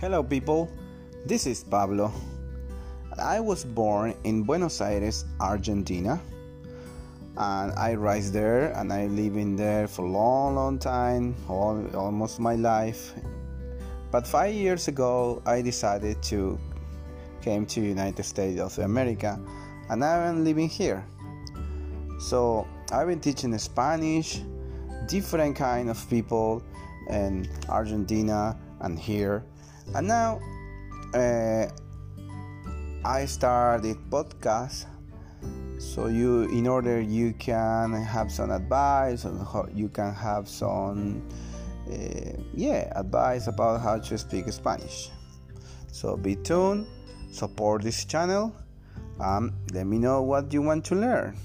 Hello, people. This is Pablo. I was born in Buenos Aires, Argentina, and I raised there and I live in there for a long, long time, all, almost my life. But five years ago, I decided to came to United States of America, and I'm living here. So I've been teaching Spanish, different kind of people in Argentina and here and now uh, I started podcast. So you in order you can have some advice you can have some uh, yeah advice about how to speak Spanish. So be tuned support this channel um, let me know what you want to learn